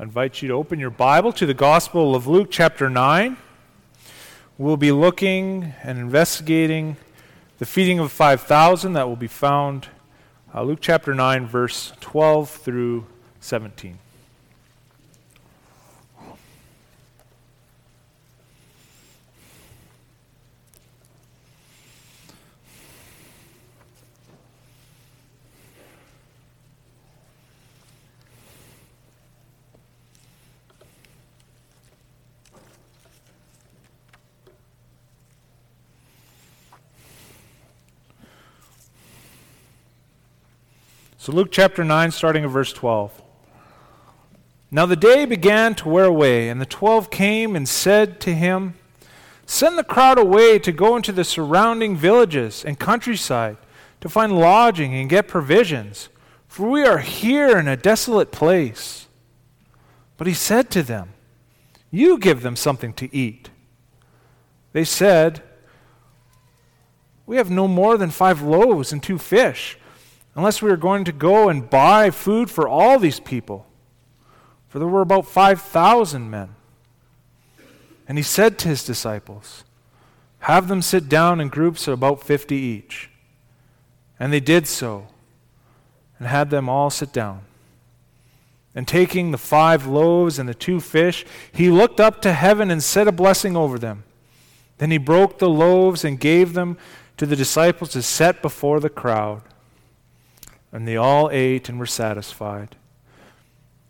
I invite you to open your Bible to the Gospel of Luke, chapter 9. We'll be looking and investigating the feeding of 5,000 that will be found uh, Luke chapter 9, verse 12 through 17. So, Luke chapter 9, starting at verse 12. Now the day began to wear away, and the twelve came and said to him, Send the crowd away to go into the surrounding villages and countryside to find lodging and get provisions, for we are here in a desolate place. But he said to them, You give them something to eat. They said, We have no more than five loaves and two fish unless we were going to go and buy food for all these people. For there were about 5,000 men. And he said to his disciples, Have them sit down in groups of about 50 each. And they did so, and had them all sit down. And taking the five loaves and the two fish, he looked up to heaven and said a blessing over them. Then he broke the loaves and gave them to the disciples to set before the crowd. And they all ate and were satisfied.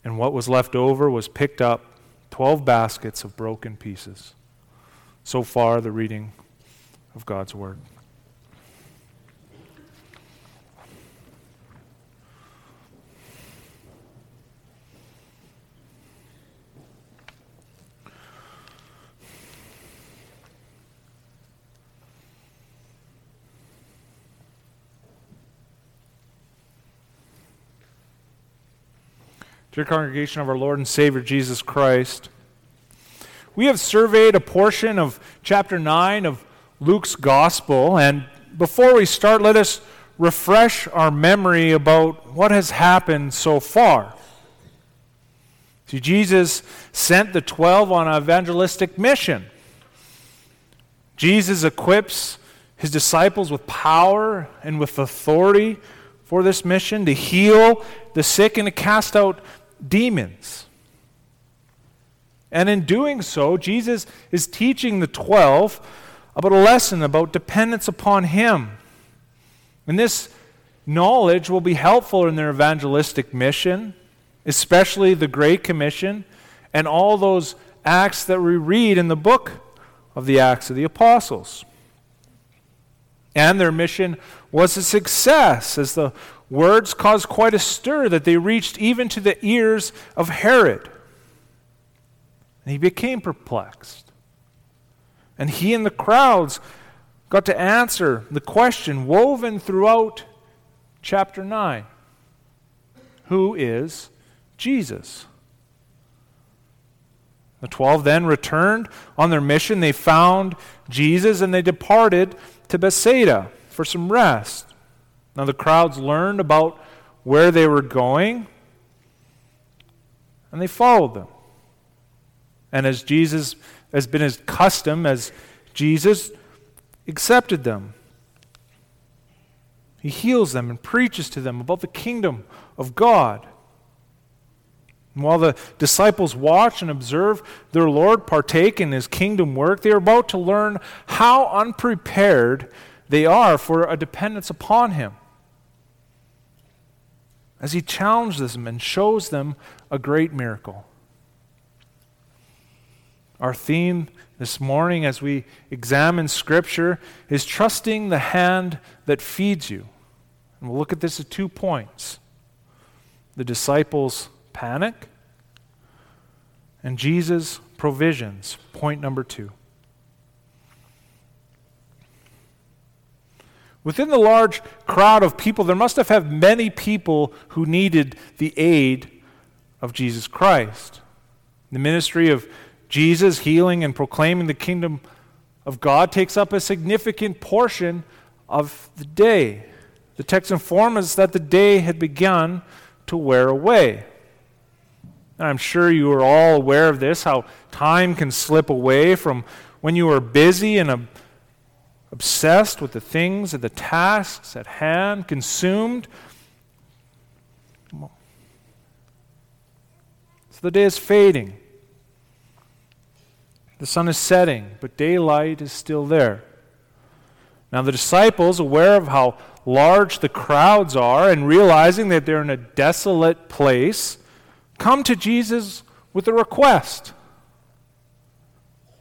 And what was left over was picked up 12 baskets of broken pieces. So far, the reading of God's Word. Dear congregation of our Lord and Savior Jesus Christ, we have surveyed a portion of chapter 9 of Luke's Gospel, and before we start, let us refresh our memory about what has happened so far. See, Jesus sent the 12 on an evangelistic mission. Jesus equips his disciples with power and with authority for this mission to heal the sick and to cast out demons. And in doing so, Jesus is teaching the 12 about a lesson about dependence upon Him. And this knowledge will be helpful in their evangelistic mission, especially the Great Commission and all those acts that we read in the book of the Acts of the Apostles. And their mission was a success as the words caused quite a stir that they reached even to the ears of Herod. And he became perplexed. And he and the crowds got to answer the question woven throughout chapter 9 Who is Jesus? The twelve then returned on their mission. They found Jesus and they departed to Bethsaida for some rest. Now, the crowds learned about where they were going, and they followed them. And as Jesus has been his custom, as Jesus accepted them, he heals them and preaches to them about the kingdom of God. And while the disciples watch and observe their Lord partake in his kingdom work, they are about to learn how unprepared they are for a dependence upon him as he challenges them and shows them a great miracle. Our theme this morning, as we examine Scripture, is trusting the hand that feeds you. And we'll look at this at two points the disciples' panic and Jesus' provisions. Point number two. Within the large crowd of people, there must have had many people who needed the aid of Jesus Christ. The ministry of Jesus healing and proclaiming the kingdom of God takes up a significant portion of the day. The text informs us that the day had begun to wear away. And I'm sure you are all aware of this how time can slip away from when you are busy and obsessed with the things and the tasks at hand, consumed. So the day is fading. The sun is setting, but daylight is still there. Now, the disciples, aware of how large the crowds are and realizing that they're in a desolate place, come to Jesus with a request.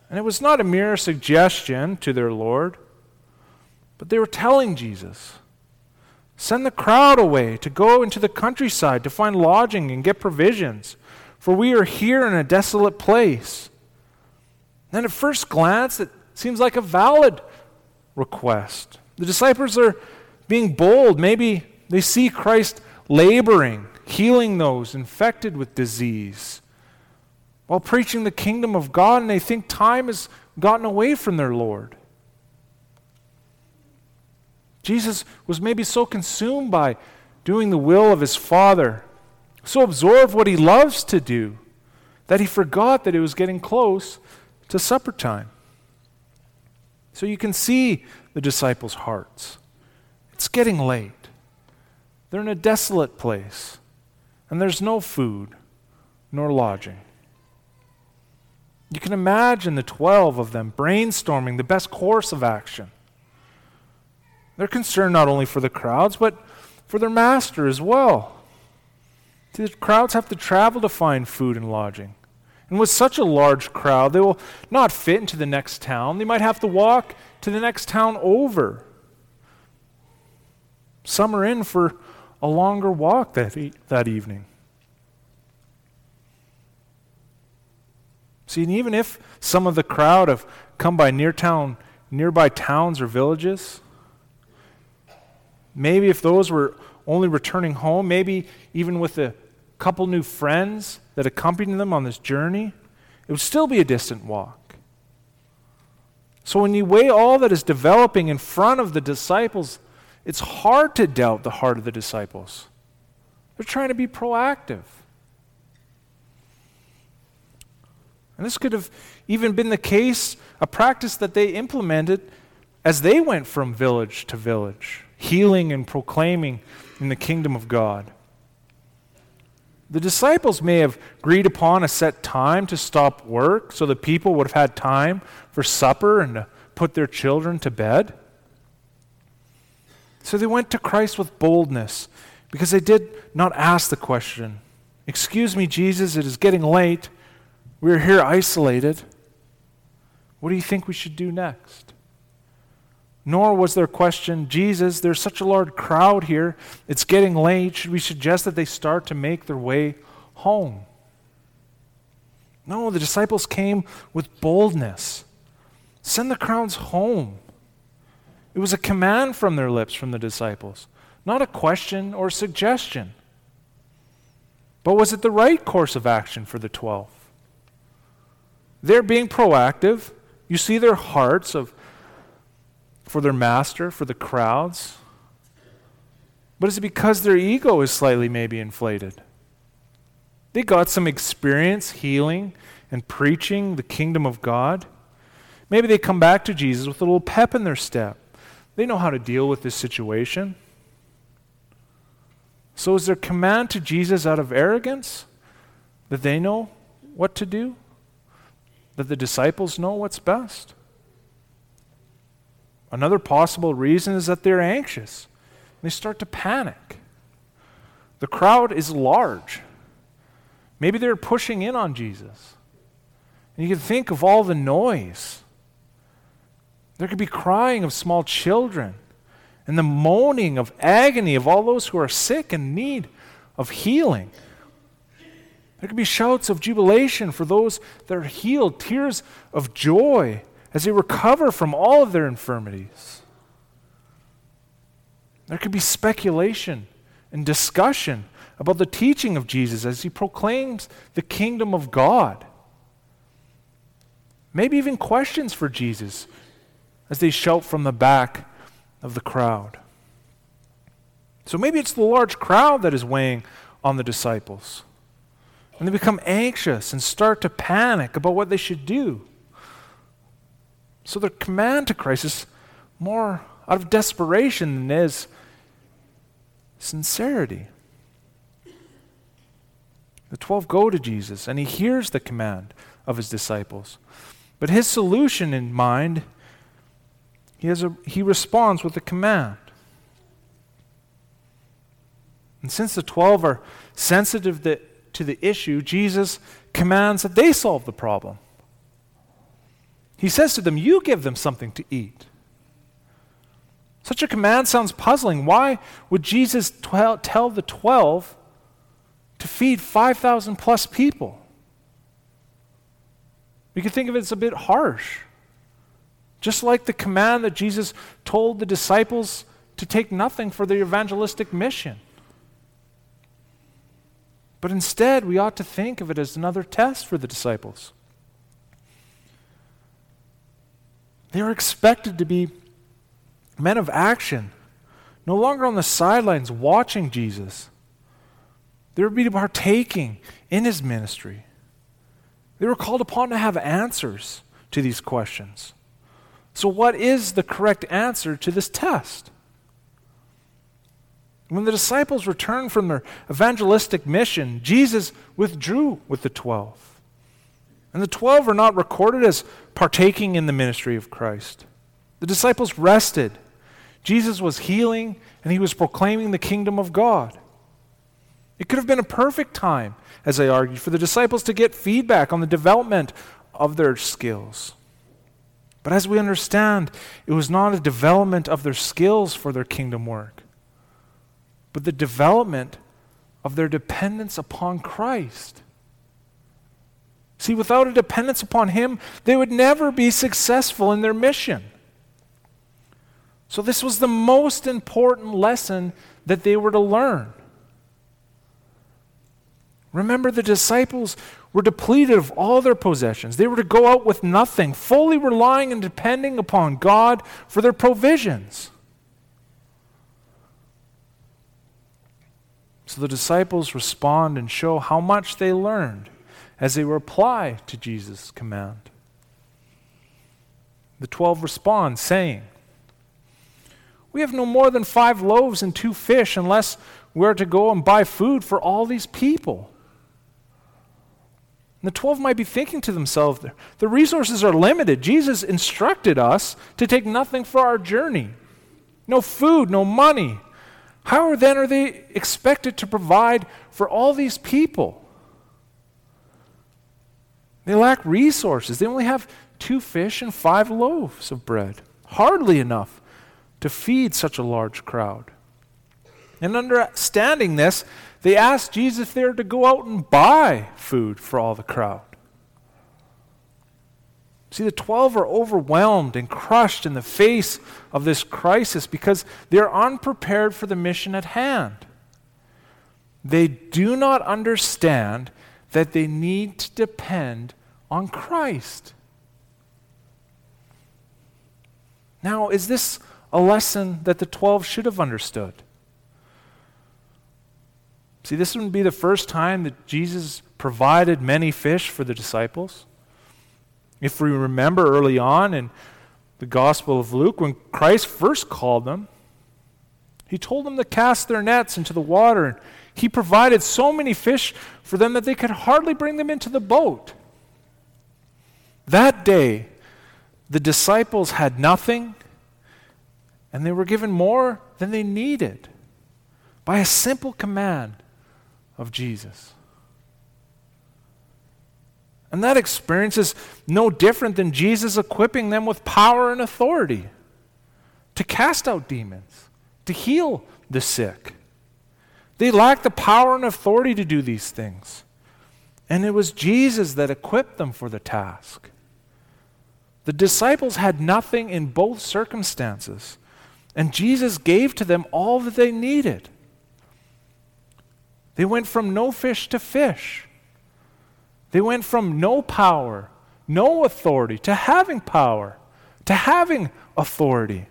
And it was not a mere suggestion to their Lord, but they were telling Jesus, Send the crowd away to go into the countryside to find lodging and get provisions, for we are here in a desolate place. And at first glance, it seems like a valid request. The disciples are being bold. Maybe they see Christ laboring, healing those infected with disease, while preaching the kingdom of God, and they think time has gotten away from their Lord. Jesus was maybe so consumed by doing the will of his Father, so absorbed what he loves to do, that he forgot that it was getting close to supper time. So you can see the disciples' hearts. It's getting late. They're in a desolate place, and there's no food nor lodging. You can imagine the 12 of them brainstorming the best course of action. They're concerned not only for the crowds, but for their master as well. The crowds have to travel to find food and lodging. And with such a large crowd, they will not fit into the next town. They might have to walk to the next town over. Some are in for a longer walk that, e- that evening. See, and even if some of the crowd have come by near town, nearby towns or villages, maybe if those were only returning home, maybe even with a couple new friends that accompanied them on this journey, it would still be a distant walk. So when you weigh all that is developing in front of the disciples, it's hard to doubt the heart of the disciples. They're trying to be proactive. And this could have even been the case, a practice that they implemented as they went from village to village, healing and proclaiming in the kingdom of God. The disciples may have agreed upon a set time to stop work so the people would have had time for supper and to put their children to bed. So they went to Christ with boldness because they did not ask the question Excuse me, Jesus, it is getting late. We are here isolated. What do you think we should do next? Nor was their question, Jesus, there's such a large crowd here. It's getting late. Should we suggest that they start to make their way home? No, the disciples came with boldness. Send the crowds home. It was a command from their lips from the disciples, not a question or suggestion. But was it the right course of action for the 12? They're being proactive. You see their hearts of for their master, for the crowds? But is it because their ego is slightly maybe inflated? They got some experience healing and preaching the kingdom of God. Maybe they come back to Jesus with a little pep in their step. They know how to deal with this situation. So, is their command to Jesus out of arrogance that they know what to do? That the disciples know what's best? Another possible reason is that they're anxious. They start to panic. The crowd is large. Maybe they're pushing in on Jesus. And you can think of all the noise. There could be crying of small children and the moaning of agony of all those who are sick and need of healing. There could be shouts of jubilation for those that are healed, tears of joy as they recover from all of their infirmities. There could be speculation and discussion about the teaching of Jesus as he proclaims the kingdom of God. Maybe even questions for Jesus as they shout from the back of the crowd. So maybe it's the large crowd that is weighing on the disciples. And they become anxious and start to panic about what they should do. So their command to Christ is more out of desperation than it is sincerity. The 12 go to Jesus, and he hears the command of his disciples. But his solution in mind, he, has a, he responds with a command. And since the 12 are sensitive to the issue, Jesus commands that they solve the problem. He says to them, You give them something to eat. Such a command sounds puzzling. Why would Jesus tell, tell the 12 to feed 5,000 plus people? We could think of it as a bit harsh. Just like the command that Jesus told the disciples to take nothing for their evangelistic mission. But instead, we ought to think of it as another test for the disciples. They were expected to be men of action, no longer on the sidelines watching Jesus. They were to be partaking in his ministry. They were called upon to have answers to these questions. So, what is the correct answer to this test? When the disciples returned from their evangelistic mission, Jesus withdrew with the twelve. And the twelve are not recorded as partaking in the ministry of Christ. The disciples rested. Jesus was healing and he was proclaiming the kingdom of God. It could have been a perfect time, as I argued, for the disciples to get feedback on the development of their skills. But as we understand, it was not a development of their skills for their kingdom work, but the development of their dependence upon Christ. See, without a dependence upon Him, they would never be successful in their mission. So, this was the most important lesson that they were to learn. Remember, the disciples were depleted of all their possessions. They were to go out with nothing, fully relying and depending upon God for their provisions. So the disciples respond and show how much they learned as they reply to Jesus' command. The twelve respond, saying, We have no more than five loaves and two fish unless we're to go and buy food for all these people. And the 12 might be thinking to themselves, the resources are limited. Jesus instructed us to take nothing for our journey no food, no money. How then are they expected to provide for all these people? They lack resources. They only have two fish and five loaves of bread. Hardly enough to feed such a large crowd. And understanding this, they asked Jesus there to go out and buy food for all the crowd. See, the 12 are overwhelmed and crushed in the face of this crisis because they're unprepared for the mission at hand. They do not understand that they need to depend on Christ. Now, is this a lesson that the 12 should have understood? See, this wouldn't be the first time that Jesus provided many fish for the disciples. If we remember early on in the Gospel of Luke, when Christ first called them, he told them to cast their nets into the water. And he provided so many fish for them that they could hardly bring them into the boat. That day, the disciples had nothing, and they were given more than they needed by a simple command of Jesus. And that experience is no different than Jesus equipping them with power and authority to cast out demons, to heal the sick. They lacked the power and authority to do these things. And it was Jesus that equipped them for the task. The disciples had nothing in both circumstances, and Jesus gave to them all that they needed. They went from no fish to fish. They went from no power, no authority, to having power, to having authority.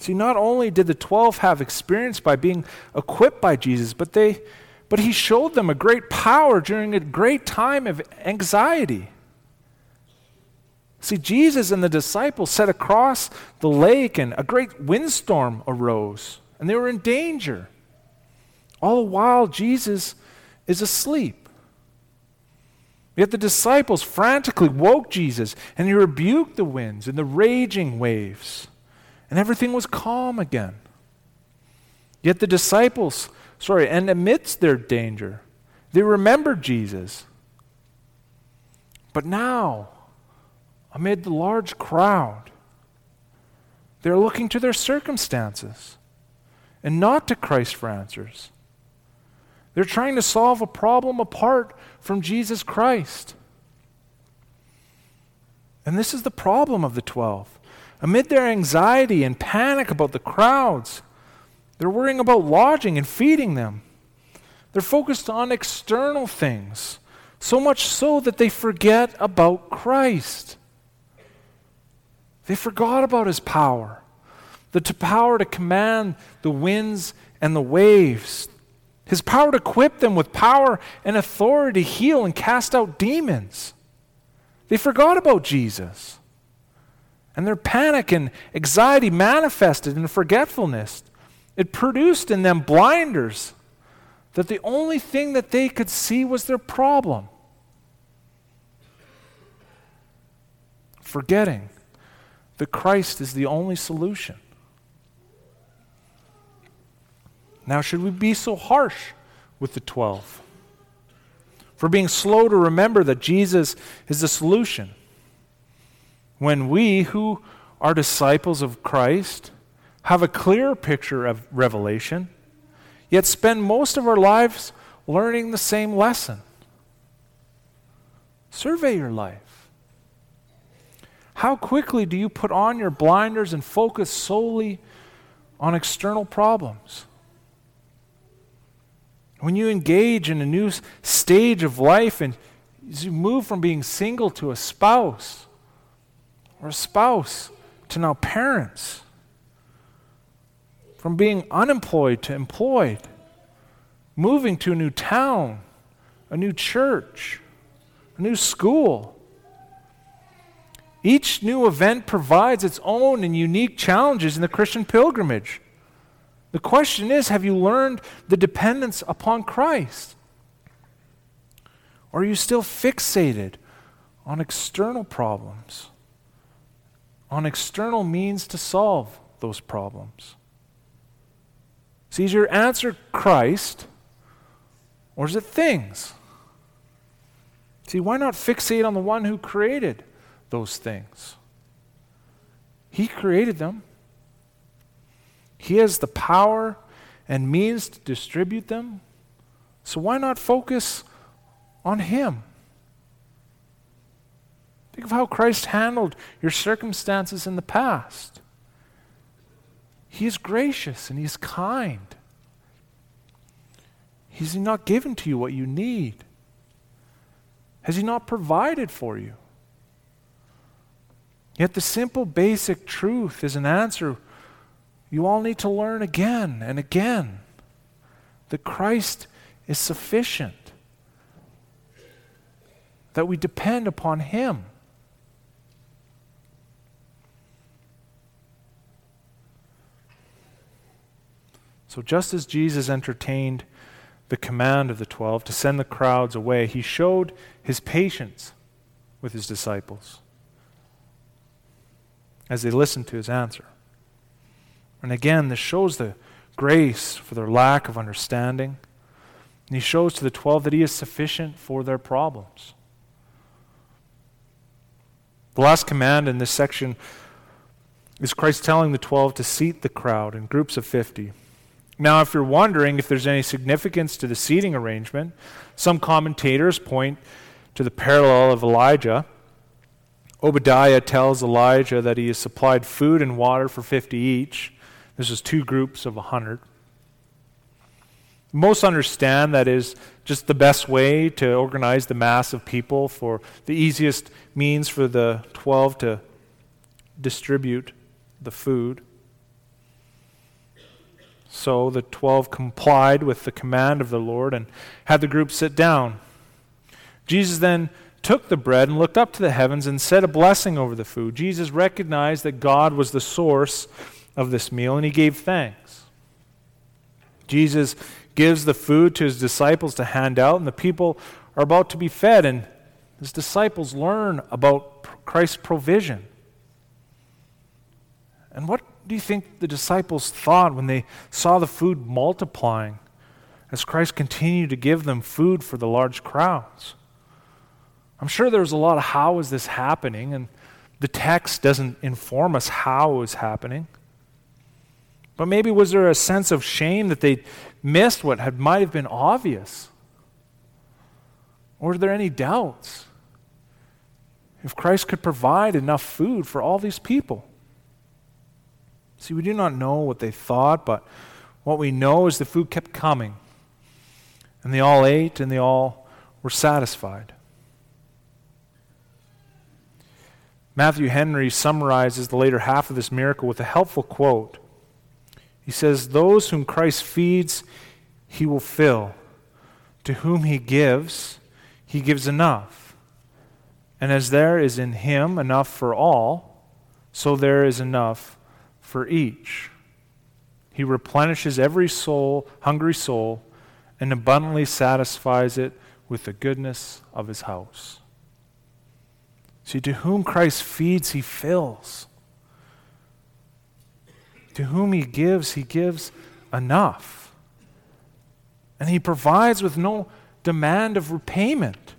See, not only did the 12 have experience by being equipped by Jesus, but they but he showed them a great power during a great time of anxiety. See, Jesus and the disciples sat across the lake, and a great windstorm arose, and they were in danger. All the while, Jesus is asleep. Yet the disciples frantically woke Jesus, and he rebuked the winds and the raging waves, and everything was calm again. Yet the disciples, sorry, and amidst their danger, they remembered Jesus. But now, amid the large crowd, they're looking to their circumstances and not to Christ for answers. They're trying to solve a problem apart from Jesus Christ. And this is the problem of the 12. Amid their anxiety and panic about the crowds, they're worrying about lodging and feeding them. They're focused on external things, so much so that they forget about Christ. They forgot about his power, the power to command the winds and the waves, his power to equip them with power and authority to heal and cast out demons. They forgot about Jesus. And their panic and anxiety manifested in forgetfulness. It produced in them blinders that the only thing that they could see was their problem. Forgetting that Christ is the only solution. Now, should we be so harsh with the 12? For being slow to remember that Jesus is the solution. When we, who are disciples of Christ, have a clear picture of revelation, yet spend most of our lives learning the same lesson. Survey your life. How quickly do you put on your blinders and focus solely on external problems? When you engage in a new stage of life and you move from being single to a spouse, or a spouse to now parents, from being unemployed to employed, moving to a new town, a new church, a new school. Each new event provides its own and unique challenges in the Christian pilgrimage. The question is have you learned the dependence upon Christ? Or are you still fixated on external problems, on external means to solve those problems? See, is your answer Christ, or is it things? See, why not fixate on the one who created those things? He created them. He has the power and means to distribute them. So why not focus on Him? Think of how Christ handled your circumstances in the past. He is gracious and He's kind. Has He not given to you what you need? Has He not provided for you? Yet the simple, basic truth is an answer you all need to learn again and again. That Christ is sufficient, that we depend upon Him. So, just as Jesus entertained the command of the twelve to send the crowds away, he showed his patience with his disciples as they listened to his answer. And again, this shows the grace for their lack of understanding. And he shows to the 12 that he is sufficient for their problems. The last command in this section is Christ telling the 12 to seat the crowd in groups of 50. Now, if you're wondering if there's any significance to the seating arrangement, some commentators point to the parallel of Elijah. Obadiah tells Elijah that he has supplied food and water for 50 each. This is two groups of 100. Most understand that is just the best way to organize the mass of people for the easiest means for the 12 to distribute the food. So the twelve complied with the command of the Lord and had the group sit down. Jesus then took the bread and looked up to the heavens and said a blessing over the food. Jesus recognized that God was the source of this meal and he gave thanks. Jesus gives the food to his disciples to hand out, and the people are about to be fed, and his disciples learn about Christ's provision. And what do you think the disciples thought when they saw the food multiplying as Christ continued to give them food for the large crowds? I'm sure there was a lot of how is this happening, and the text doesn't inform us how it was happening. But maybe was there a sense of shame that they missed what had, might have been obvious? Or are there any doubts? If Christ could provide enough food for all these people. See, we do not know what they thought, but what we know is the food kept coming. And they all ate and they all were satisfied. Matthew Henry summarizes the later half of this miracle with a helpful quote. He says, Those whom Christ feeds, he will fill. To whom he gives, he gives enough. And as there is in him enough for all, so there is enough for each. He replenishes every soul, hungry soul, and abundantly satisfies it with the goodness of his house. See, to whom Christ feeds, he fills. To whom he gives, he gives enough. And he provides with no demand of repayment.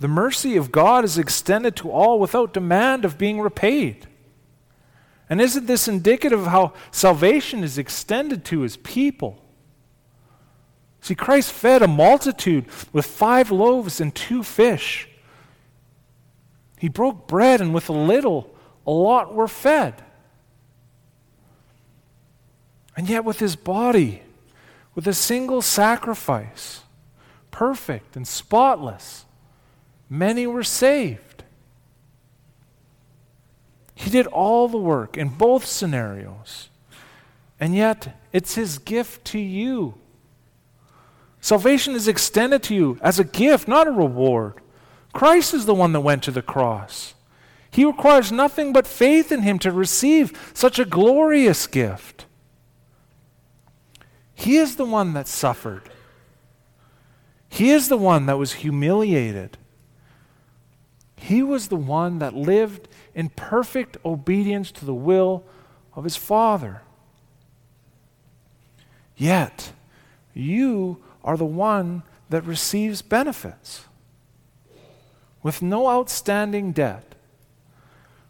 The mercy of God is extended to all without demand of being repaid. And isn't this indicative of how salvation is extended to his people? See, Christ fed a multitude with five loaves and two fish. He broke bread, and with a little, a lot were fed. And yet, with his body, with a single sacrifice, perfect and spotless, many were saved. He did all the work in both scenarios. And yet, it's his gift to you. Salvation is extended to you as a gift, not a reward. Christ is the one that went to the cross. He requires nothing but faith in him to receive such a glorious gift. He is the one that suffered. He is the one that was humiliated. He was the one that lived in perfect obedience to the will of his Father. Yet, you are the one that receives benefits with no outstanding debt,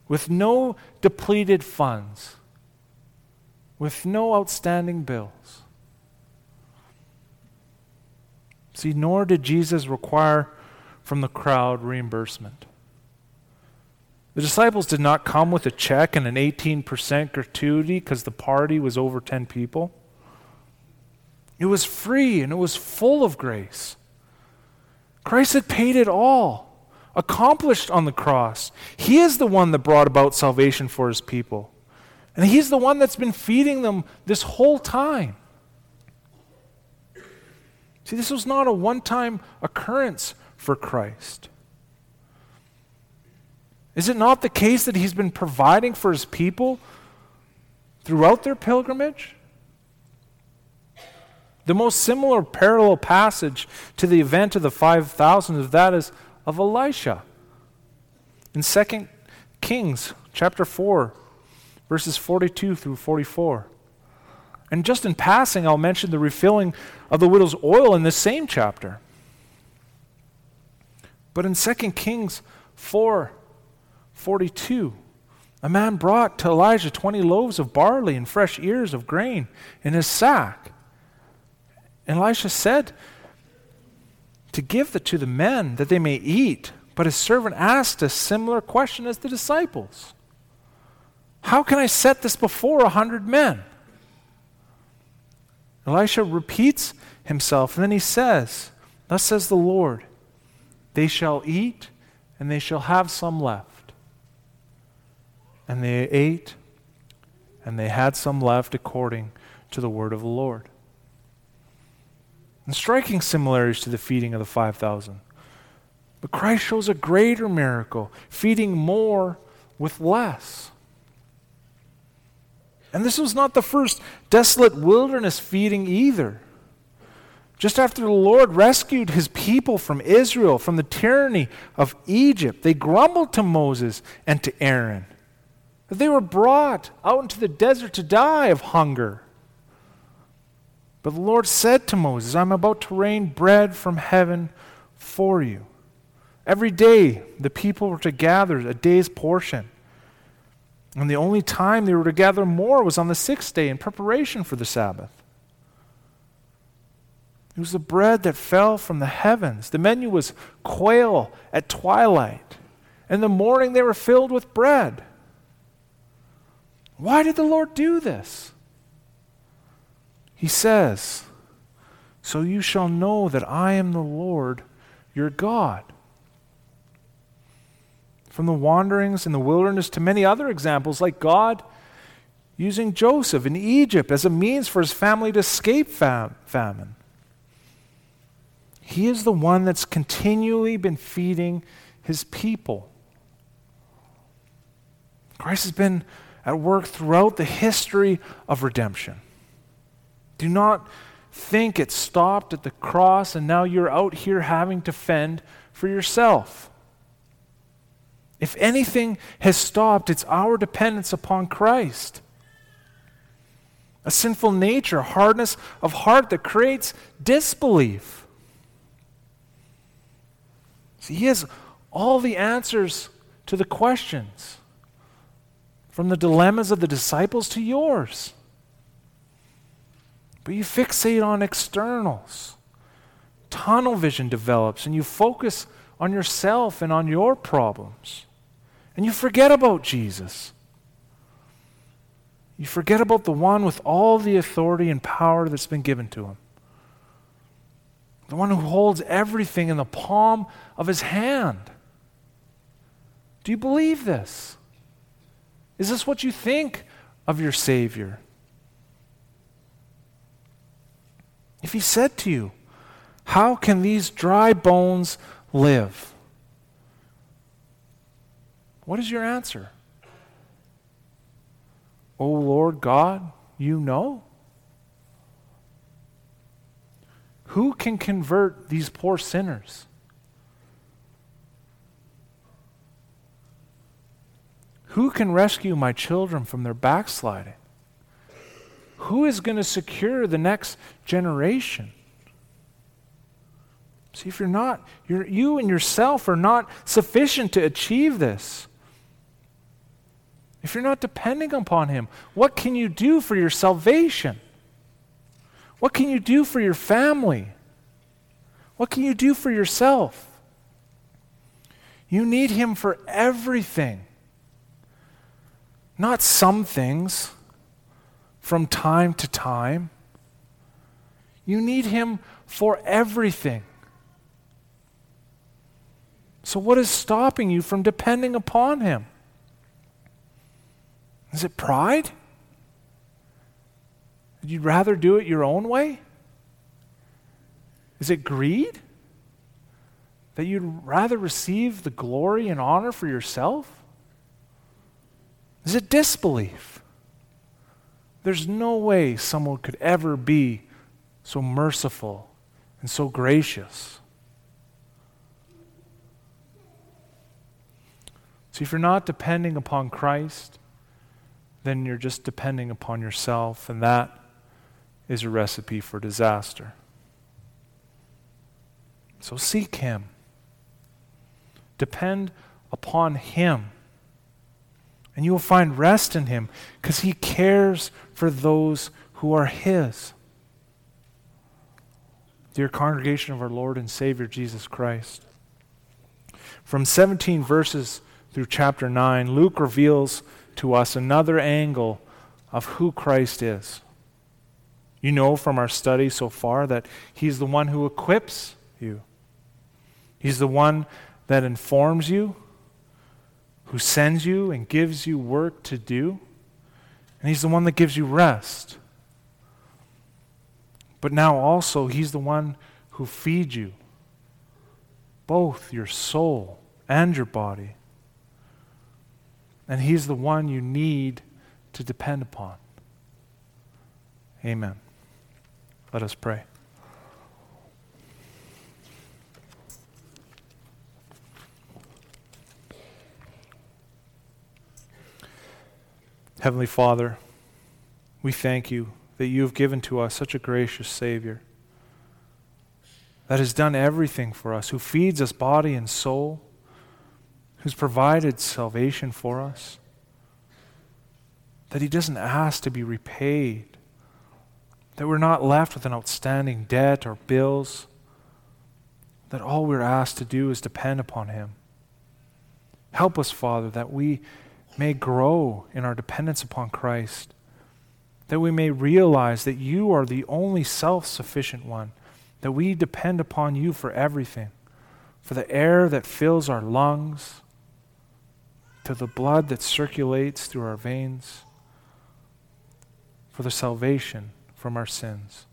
with no depleted funds, with no outstanding bills. See, nor did Jesus require from the crowd reimbursement. The disciples did not come with a check and an 18% gratuity because the party was over 10 people. It was free and it was full of grace. Christ had paid it all accomplished on the cross. He is the one that brought about salvation for his people. And he's the one that's been feeding them this whole time. See, this was not a one time occurrence for Christ. Is it not the case that he's been providing for his people throughout their pilgrimage? The most similar parallel passage to the event of the 5,000 of that is of Elisha. In 2 Kings chapter 4, verses 42 through 44. And just in passing, I'll mention the refilling of the widow's oil in this same chapter. But in 2 Kings 4 42, a man brought to Elijah 20 loaves of barley and fresh ears of grain in his sack. And Elisha said to give to the men that they may eat. But his servant asked a similar question as the disciples How can I set this before a hundred men? Elisha repeats himself, and then he says, Thus says the Lord, they shall eat, and they shall have some left. And they ate, and they had some left according to the word of the Lord. And striking similarities to the feeding of the 5,000. But Christ shows a greater miracle, feeding more with less. And this was not the first desolate wilderness feeding either. Just after the Lord rescued his people from Israel, from the tyranny of Egypt, they grumbled to Moses and to Aaron they were brought out into the desert to die of hunger. But the Lord said to Moses, I'm about to rain bread from heaven for you. Every day the people were to gather a day's portion. And the only time they were to gather more was on the sixth day in preparation for the Sabbath. It was the bread that fell from the heavens. The menu was quail at twilight. In the morning, they were filled with bread. Why did the Lord do this? He says, So you shall know that I am the Lord your God. From the wanderings in the wilderness to many other examples, like God using Joseph in Egypt as a means for his family to escape fam- famine. He is the one that's continually been feeding his people. Christ has been at work throughout the history of redemption. Do not think it stopped at the cross and now you're out here having to fend for yourself. If anything has stopped, it's our dependence upon Christ. A sinful nature, hardness of heart that creates disbelief. See, he has all the answers to the questions, from the dilemmas of the disciples to yours. But you fixate on externals. Tunnel vision develops, and you focus on yourself and on your problems. And you forget about Jesus. You forget about the one with all the authority and power that's been given to him the one who holds everything in the palm of his hand. Do you believe this? Is this what you think of your Savior? If he said to you, How can these dry bones live? What is your answer? O oh Lord God, you know. Who can convert these poor sinners? Who can rescue my children from their backsliding? Who is going to secure the next generation? See, if you're not, you're, you and yourself are not sufficient to achieve this. If you're not depending upon Him, what can you do for your salvation? What can you do for your family? What can you do for yourself? You need Him for everything, not some things from time to time. You need Him for everything. So, what is stopping you from depending upon Him? Is it pride? Would you rather do it your own way? Is it greed? That you'd rather receive the glory and honor for yourself? Is it disbelief? There's no way someone could ever be so merciful and so gracious. See, if you're not depending upon Christ, then you're just depending upon yourself, and that is a recipe for disaster. So seek Him. Depend upon Him. And you will find rest in Him because He cares for those who are His. Dear congregation of our Lord and Savior Jesus Christ, from 17 verses through chapter 9, Luke reveals to us another angle of who Christ is. You know from our study so far that He's the one who equips you, He's the one that informs you, who sends you and gives you work to do. And He's the one that gives you rest. But now also, He's the one who feeds you, both your soul and your body. And He's the one you need to depend upon. Amen. Let us pray. Heavenly Father, we thank you that you have given to us such a gracious Savior that has done everything for us, who feeds us body and soul, who's provided salvation for us, that He doesn't ask to be repaid, that we're not left with an outstanding debt or bills, that all we're asked to do is depend upon Him. Help us, Father, that we may grow in our dependence upon Christ, that we may realize that you are the only self sufficient one, that we depend upon you for everything, for the air that fills our lungs, to the blood that circulates through our veins, for the salvation from our sins.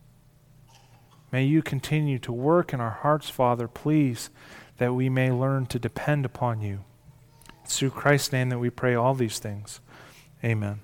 May you continue to work in our hearts, Father, please, that we may learn to depend upon you. It's through Christ's name that we pray all these things. Amen.